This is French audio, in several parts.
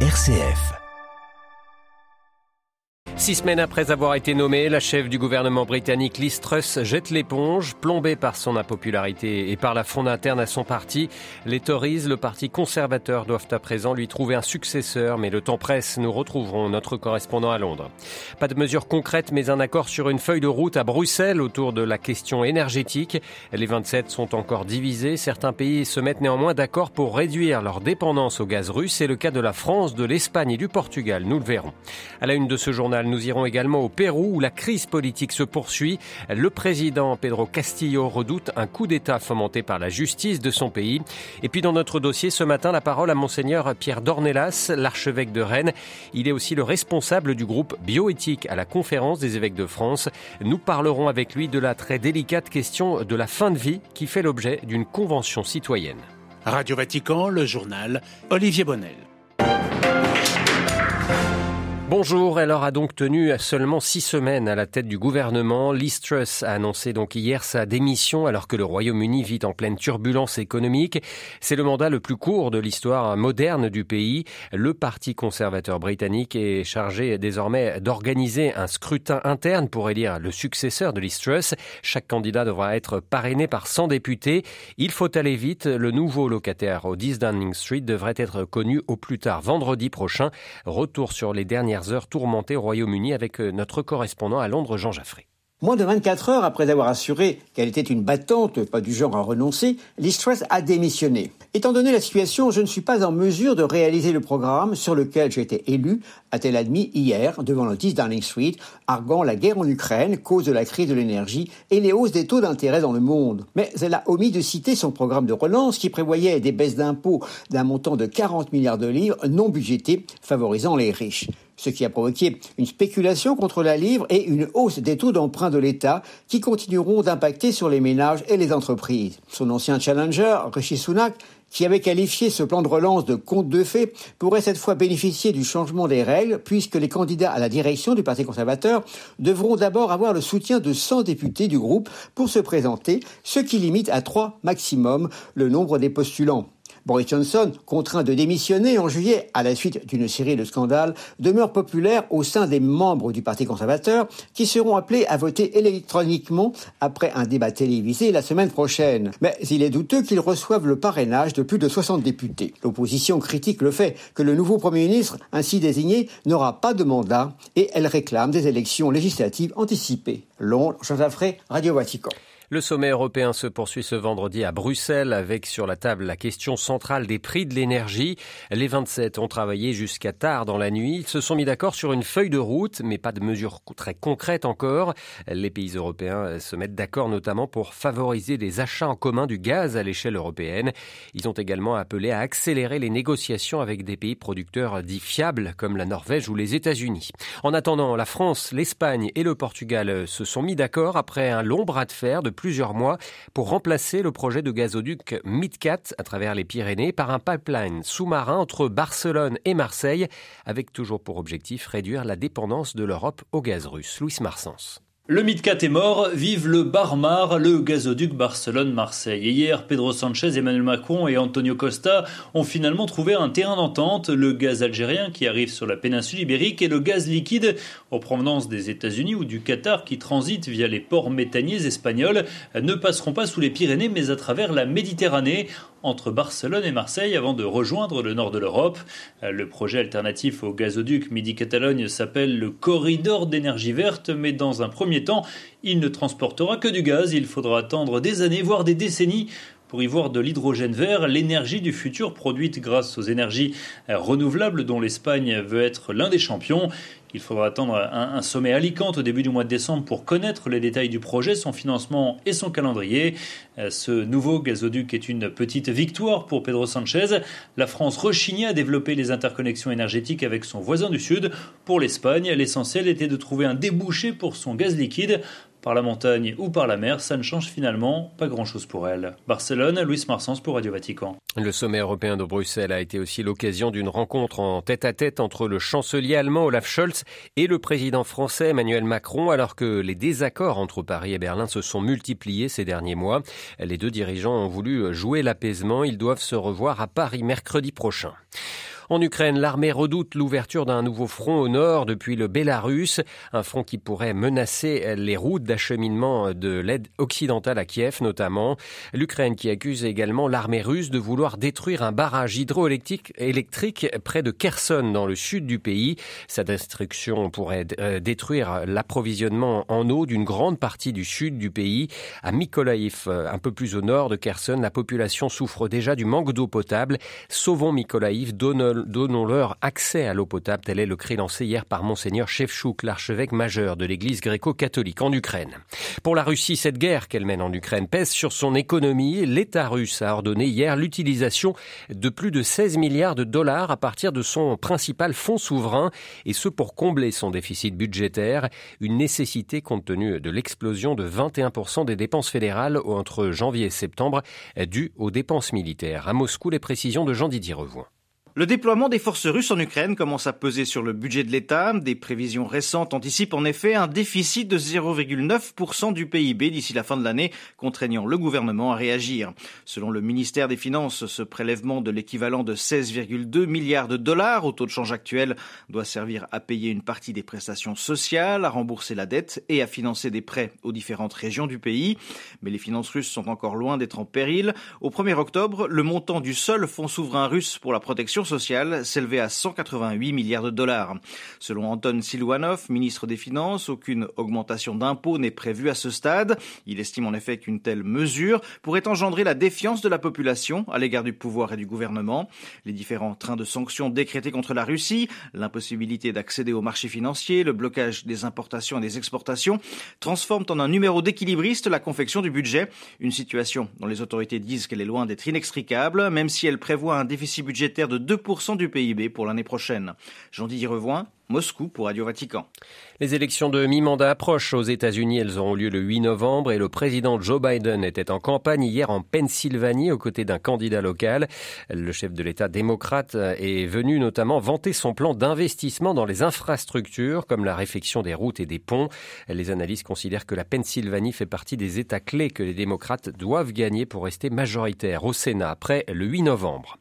RCF. Six semaines après avoir été nommée, la chef du gouvernement britannique Liz Truss jette l'éponge, plombée par son impopularité et par la fronde interne à son parti. Les Tories, le parti conservateur, doivent à présent lui trouver un successeur, mais le temps presse. Nous retrouverons notre correspondant à Londres. Pas de mesures concrètes, mais un accord sur une feuille de route à Bruxelles autour de la question énergétique. Les 27 sont encore divisés. Certains pays se mettent néanmoins d'accord pour réduire leur dépendance au gaz russe. C'est le cas de la France, de l'Espagne et du Portugal. Nous le verrons. À la une de ce journal, irons également au Pérou où la crise politique se poursuit. Le président Pedro Castillo redoute un coup d'État fomenté par la justice de son pays. Et puis dans notre dossier ce matin, la parole à monseigneur Pierre Dornelas, l'archevêque de Rennes. Il est aussi le responsable du groupe bioéthique à la conférence des évêques de France. Nous parlerons avec lui de la très délicate question de la fin de vie qui fait l'objet d'une convention citoyenne. Radio Vatican, le journal Olivier Bonnel. Bonjour, elle aura donc tenu seulement six semaines à la tête du gouvernement. Liz Truss a annoncé donc hier sa démission alors que le Royaume-Uni vit en pleine turbulence économique. C'est le mandat le plus court de l'histoire moderne du pays. Le Parti conservateur britannique est chargé désormais d'organiser un scrutin interne pour élire le successeur de Liz Truss. Chaque candidat devra être parrainé par 100 députés. Il faut aller vite. Le nouveau locataire au 10 Downing Street devrait être connu au plus tard vendredi prochain. Retour sur les dernières heures tourmentées au Royaume-Uni avec euh, notre correspondant à Londres, Jean Jaffré. Moins de 24 heures après avoir assuré qu'elle était une battante, pas du genre à renoncer, Liz Truss a démissionné. Étant donné la situation, je ne suis pas en mesure de réaliser le programme sur lequel j'ai été élu, a-t-elle admis hier devant le 10 Downing Street, arguant la guerre en Ukraine, cause de la crise de l'énergie et les hausses des taux d'intérêt dans le monde. Mais elle a omis de citer son programme de relance qui prévoyait des baisses d'impôts d'un montant de 40 milliards de livres non budgétés, favorisant les riches ce qui a provoqué une spéculation contre la livre et une hausse des taux d'emprunt de l'État qui continueront d'impacter sur les ménages et les entreprises. Son ancien challenger, Rishi Sunak, qui avait qualifié ce plan de relance de conte de fées, pourrait cette fois bénéficier du changement des règles, puisque les candidats à la direction du Parti conservateur devront d'abord avoir le soutien de 100 députés du groupe pour se présenter, ce qui limite à trois maximum le nombre des postulants. Boris Johnson, contraint de démissionner en juillet à la suite d'une série de scandales, demeure populaire au sein des membres du Parti conservateur qui seront appelés à voter électroniquement après un débat télévisé la semaine prochaine. Mais il est douteux qu'ils reçoivent le parrainage de plus de 60 députés. L'opposition critique le fait que le nouveau Premier ministre, ainsi désigné, n'aura pas de mandat et elle réclame des élections législatives anticipées. Londres, Jean Radio Vatican. Le sommet européen se poursuit ce vendredi à Bruxelles avec sur la table la question centrale des prix de l'énergie. Les 27 ont travaillé jusqu'à tard dans la nuit. Ils se sont mis d'accord sur une feuille de route, mais pas de mesures très concrètes encore. Les pays européens se mettent d'accord notamment pour favoriser des achats en commun du gaz à l'échelle européenne. Ils ont également appelé à accélérer les négociations avec des pays producteurs dits fiables comme la Norvège ou les États-Unis. En attendant, la France, l'Espagne et le Portugal se sont mis d'accord après un long bras de fer plusieurs mois pour remplacer le projet de gazoduc MidCat à travers les Pyrénées par un pipeline sous-marin entre Barcelone et Marseille, avec toujours pour objectif réduire la dépendance de l'Europe au gaz russe. Louis Marsens. Le Midcat est mort, vive le Barmar, le gazoduc Barcelone-Marseille. hier, Pedro Sanchez, Emmanuel Macron et Antonio Costa ont finalement trouvé un terrain d'entente. Le gaz algérien qui arrive sur la péninsule ibérique et le gaz liquide en provenance des États-Unis ou du Qatar qui transite via les ports méthaniers espagnols ne passeront pas sous les Pyrénées mais à travers la Méditerranée entre Barcelone et Marseille avant de rejoindre le nord de l'Europe. Le projet alternatif au gazoduc Midi-Catalogne s'appelle le corridor d'énergie verte, mais dans un premier temps, il ne transportera que du gaz. Il faudra attendre des années, voire des décennies pour y voir de l'hydrogène vert, l'énergie du futur produite grâce aux énergies renouvelables dont l'Espagne veut être l'un des champions. Il faudra attendre un, sommet à Alicante au début du mois de décembre pour connaître les détails du projet, son financement et son calendrier. Euh, ce nouveau gazoduc est une petite victoire pour Pedro Sanchez. La France rechignait à développer les interconnexions énergétiques avec son voisin du Sud. Pour l'Espagne, l'essentiel était de trouver un débouché pour son gaz liquide par la montagne ou par la mer, ça ne change finalement pas grand-chose pour elle. Barcelone, Louis Marsens pour Radio Vatican. Le sommet européen de Bruxelles a été aussi l'occasion d'une rencontre en tête-à-tête entre le chancelier allemand Olaf Scholz et le président français Emmanuel Macron, alors que les désaccords entre Paris et Berlin se sont multipliés ces derniers mois. Les deux dirigeants ont voulu jouer l'apaisement. Ils doivent se revoir à Paris mercredi prochain. En Ukraine, l'armée redoute l'ouverture d'un nouveau front au nord depuis le Bélarus, un front qui pourrait menacer les routes d'acheminement de l'aide occidentale à Kiev notamment. L'Ukraine qui accuse également l'armée russe de vouloir détruire un barrage hydroélectrique électrique près de Kherson dans le sud du pays. Sa destruction pourrait euh, détruire l'approvisionnement en eau d'une grande partie du sud du pays. À Mykolaiv, euh, un peu plus au nord de Kherson, la population souffre déjà du manque d'eau potable. Sauvons Mykolaiv, donnons-leur accès à l'eau potable. Tel est le cri lancé hier par Monseigneur Shevchuk, l'archevêque majeur de l'église gréco-catholique en Ukraine. Pour la Russie, cette guerre qu'elle mène en Ukraine pèse sur son économie. L'État russe a ordonné hier l'utilisation de plus de 16 milliards de dollars à partir de son principal fonds souverain, et ce pour combler son déficit budgétaire, une nécessité compte tenu de l'explosion de 21% des dépenses fédérales entre janvier et septembre due aux dépenses militaires. À Moscou, les précisions de Jean-Didier Revoin. Le déploiement des forces russes en Ukraine commence à peser sur le budget de l'État. Des prévisions récentes anticipent en effet un déficit de 0,9% du PIB d'ici la fin de l'année, contraignant le gouvernement à réagir. Selon le ministère des Finances, ce prélèvement de l'équivalent de 16,2 milliards de dollars au taux de change actuel doit servir à payer une partie des prestations sociales, à rembourser la dette et à financer des prêts aux différentes régions du pays. Mais les finances russes sont encore loin d'être en péril. Au 1er octobre, le montant du seul fonds souverain russe pour la protection sociale s'élevait à 188 milliards de dollars. Selon Anton Silwanov, ministre des Finances, aucune augmentation d'impôts n'est prévue à ce stade. Il estime en effet qu'une telle mesure pourrait engendrer la défiance de la population à l'égard du pouvoir et du gouvernement. Les différents trains de sanctions décrétés contre la Russie, l'impossibilité d'accéder aux marchés financiers, le blocage des importations et des exportations transforment en un numéro d'équilibriste la confection du budget, une situation dont les autorités disent qu'elle est loin d'être inextricable, même si elle prévoit un déficit budgétaire de 2 du PIB pour l'année prochaine. Jean-Didier Revoin, Moscou pour Radio Vatican. Les élections de mi-mandat approchent aux États-Unis. Elles auront lieu le 8 novembre et le président Joe Biden était en campagne hier en Pennsylvanie aux côtés d'un candidat local. Le chef de l'État démocrate est venu notamment vanter son plan d'investissement dans les infrastructures comme la réfection des routes et des ponts. Les analystes considèrent que la Pennsylvanie fait partie des États clés que les démocrates doivent gagner pour rester majoritaires au Sénat après le 8 novembre.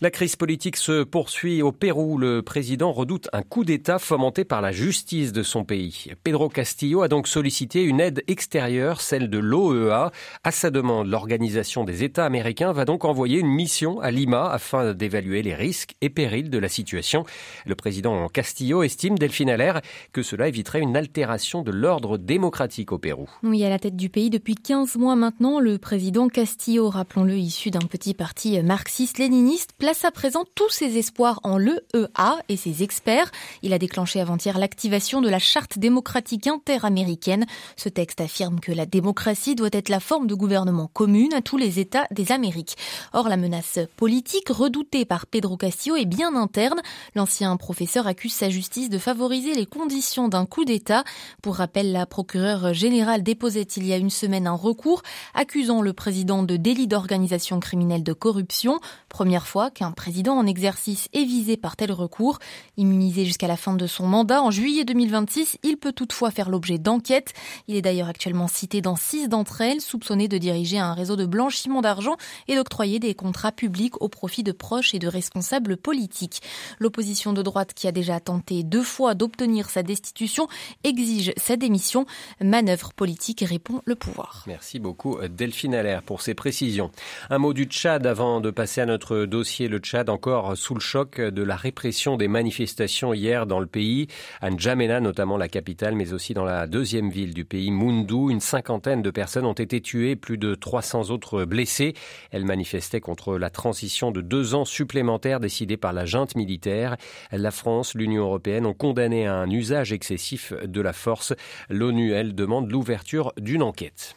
La crise politique se poursuit au Pérou. Le président redoute un coup d'État fomenté par la justice de son pays. Pedro Castillo a donc sollicité une aide extérieure, celle de l'OEA. À sa demande, l'Organisation des États américains va donc envoyer une mission à Lima afin d'évaluer les risques et périls de la situation. Le président Castillo estime, Delphine Allaire, que cela éviterait une altération de l'ordre démocratique au Pérou. Oui, à la tête du pays depuis 15 mois maintenant, le président Castillo, rappelons-le, issu d'un petit parti marxiste-léniniste, place à présent tous ses espoirs en l'EEA et ses experts. Il a déclenché avant-hier l'activation de la charte démocratique interaméricaine. Ce texte affirme que la démocratie doit être la forme de gouvernement commune à tous les États des Amériques. Or, la menace politique redoutée par Pedro Castillo est bien interne. L'ancien professeur accuse sa justice de favoriser les conditions d'un coup d'État. Pour rappel, la procureure générale déposait il y a une semaine un recours accusant le président de délit d'organisation criminelle de corruption. Première fois qu'un président en exercice est visé par tel recours. Immunisé jusqu'à la fin de son mandat en juillet 2026, il peut toutefois faire l'objet d'enquêtes. Il est d'ailleurs actuellement cité dans six d'entre elles, soupçonné de diriger un réseau de blanchiment d'argent et d'octroyer des contrats publics au profit de proches et de responsables politiques. L'opposition de droite, qui a déjà tenté deux fois d'obtenir sa destitution, exige sa démission. Manœuvre politique, répond le pouvoir. Merci beaucoup Delphine Allaire pour ces précisions. Un mot du Tchad avant de passer à notre dossier. Le Tchad encore sous le choc de la répression des manifestations hier dans le pays. À N'Djamena, notamment la capitale, mais aussi dans la deuxième ville du pays, Moundou. Une cinquantaine de personnes ont été tuées, plus de 300 autres blessés. Elles manifestaient contre la transition de deux ans supplémentaires décidée par la junte militaire. La France, l'Union européenne ont condamné un usage excessif de la force. L'ONU, elle, demande l'ouverture d'une enquête.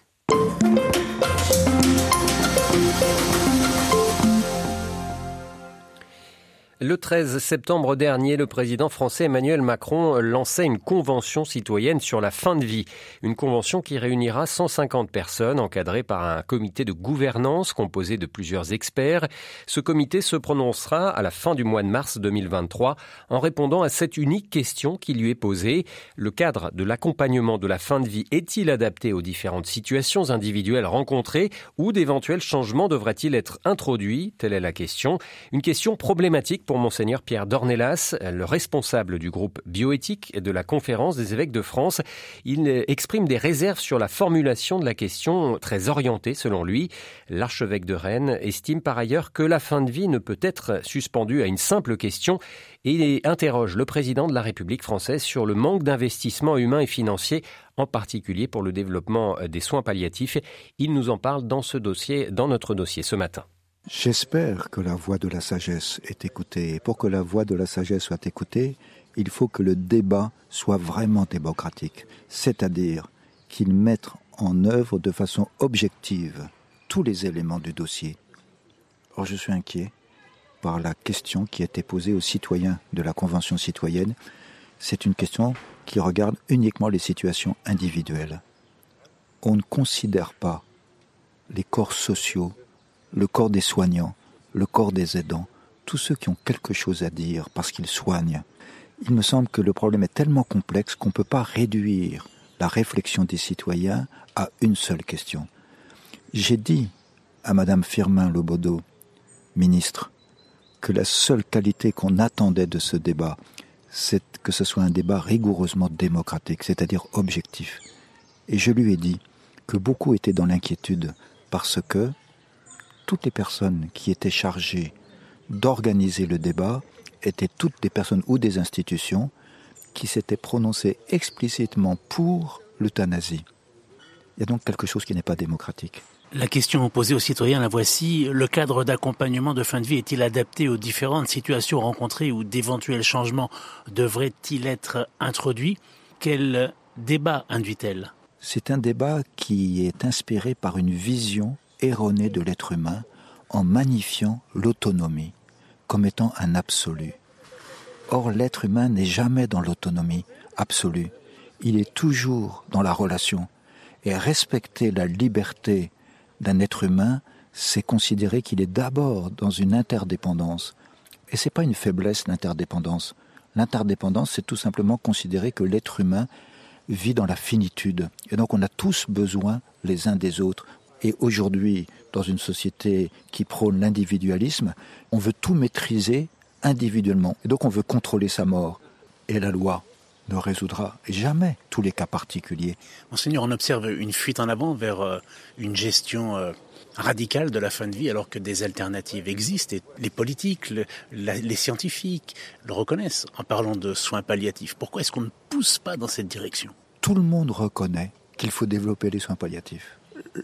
Le 13 septembre dernier, le président français Emmanuel Macron lançait une convention citoyenne sur la fin de vie. Une convention qui réunira 150 personnes encadrées par un comité de gouvernance composé de plusieurs experts. Ce comité se prononcera à la fin du mois de mars 2023 en répondant à cette unique question qui lui est posée. Le cadre de l'accompagnement de la fin de vie est-il adapté aux différentes situations individuelles rencontrées ou d'éventuels changements devraient-ils être introduits? Telle est la question. Une question problématique critique pour monseigneur Pierre Dornelas, le responsable du groupe bioéthique de la conférence des évêques de France. Il exprime des réserves sur la formulation de la question, très orientée selon lui. L'archevêque de Rennes estime par ailleurs que la fin de vie ne peut être suspendue à une simple question et interroge le président de la République française sur le manque d'investissement humain et financier, en particulier pour le développement des soins palliatifs. Il nous en parle dans ce dossier, dans notre dossier ce matin. J'espère que la voix de la sagesse est écoutée. Et pour que la voix de la sagesse soit écoutée, il faut que le débat soit vraiment démocratique, c'est-à-dire qu'il mette en œuvre de façon objective tous les éléments du dossier. Or, je suis inquiet par la question qui a été posée aux citoyens de la Convention citoyenne. C'est une question qui regarde uniquement les situations individuelles. On ne considère pas les corps sociaux le corps des soignants, le corps des aidants, tous ceux qui ont quelque chose à dire parce qu'ils soignent. Il me semble que le problème est tellement complexe qu'on ne peut pas réduire la réflexion des citoyens à une seule question. J'ai dit à Madame Firmin Lobodo, ministre, que la seule qualité qu'on attendait de ce débat, c'est que ce soit un débat rigoureusement démocratique, c'est-à-dire objectif. Et je lui ai dit que beaucoup étaient dans l'inquiétude parce que toutes les personnes qui étaient chargées d'organiser le débat étaient toutes des personnes ou des institutions qui s'étaient prononcées explicitement pour l'euthanasie. Il y a donc quelque chose qui n'est pas démocratique. La question posée aux citoyens, la voici. Le cadre d'accompagnement de fin de vie est-il adapté aux différentes situations rencontrées ou d'éventuels changements devraient-ils être introduits? Quel débat induit-elle? C'est un débat qui est inspiré par une vision erronée de l'être humain en magnifiant l'autonomie comme étant un absolu. Or, l'être humain n'est jamais dans l'autonomie absolue. Il est toujours dans la relation. Et respecter la liberté d'un être humain, c'est considérer qu'il est d'abord dans une interdépendance. Et c'est pas une faiblesse, l'interdépendance. L'interdépendance, c'est tout simplement considérer que l'être humain vit dans la finitude. Et donc on a tous besoin les uns des autres. Et aujourd'hui, dans une société qui prône l'individualisme, on veut tout maîtriser individuellement. Et donc on veut contrôler sa mort. Et la loi ne résoudra jamais tous les cas particuliers. Monseigneur, on observe une fuite en avant vers euh, une gestion euh, radicale de la fin de vie alors que des alternatives existent et les politiques, les scientifiques le reconnaissent en parlant de soins palliatifs. Pourquoi est-ce qu'on ne pousse pas dans cette direction? Tout le monde reconnaît qu'il faut développer les soins palliatifs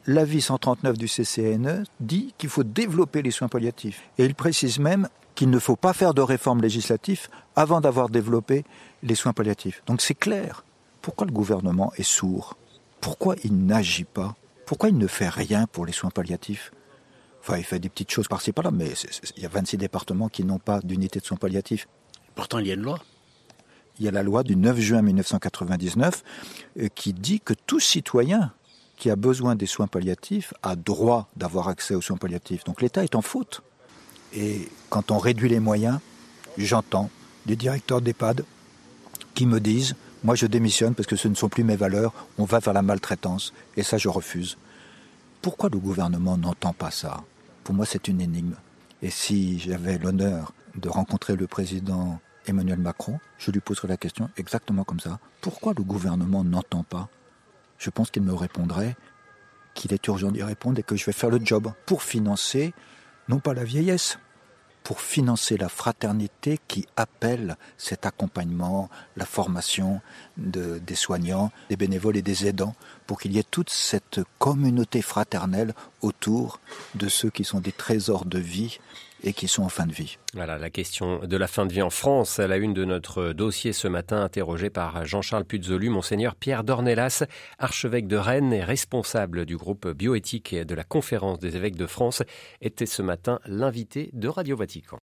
l'avis 139 du CCNE dit qu'il faut développer les soins palliatifs. Et il précise même qu'il ne faut pas faire de réforme législative avant d'avoir développé les soins palliatifs. Donc c'est clair. Pourquoi le gouvernement est sourd? Pourquoi il n'agit pas? Pourquoi il ne fait rien pour les soins palliatifs? Enfin, il fait des petites choses par-ci par-là, mais il y a 26 départements qui n'ont pas d'unité de soins palliatifs. Pourtant, il y a une loi. Il y a la loi du 9 juin 1999 euh, qui dit que tout citoyen qui a besoin des soins palliatifs a droit d'avoir accès aux soins palliatifs. Donc l'État est en faute. Et quand on réduit les moyens, j'entends des directeurs d'EHPAD qui me disent Moi je démissionne parce que ce ne sont plus mes valeurs, on va vers la maltraitance. Et ça, je refuse. Pourquoi le gouvernement n'entend pas ça? Pour moi, c'est une énigme. Et si j'avais l'honneur de rencontrer le président Emmanuel Macron, je lui poserais la question exactement comme ça. Pourquoi le gouvernement n'entend pas je pense qu'il me répondrait qu'il est urgent d'y répondre et que je vais faire le job pour financer, non pas la vieillesse, pour financer la fraternité qui appelle cet accompagnement, la formation de, des soignants, des bénévoles et des aidants, pour qu'il y ait toute cette communauté fraternelle autour de ceux qui sont des trésors de vie et qui sont en fin de vie. Voilà la question de la fin de vie en France à la une de notre dossier ce matin, interrogé par Jean-Charles Puzolu, monseigneur Pierre Dornelas, archevêque de Rennes et responsable du groupe bioéthique de la conférence des évêques de France, était ce matin l'invité de Radio Vatican.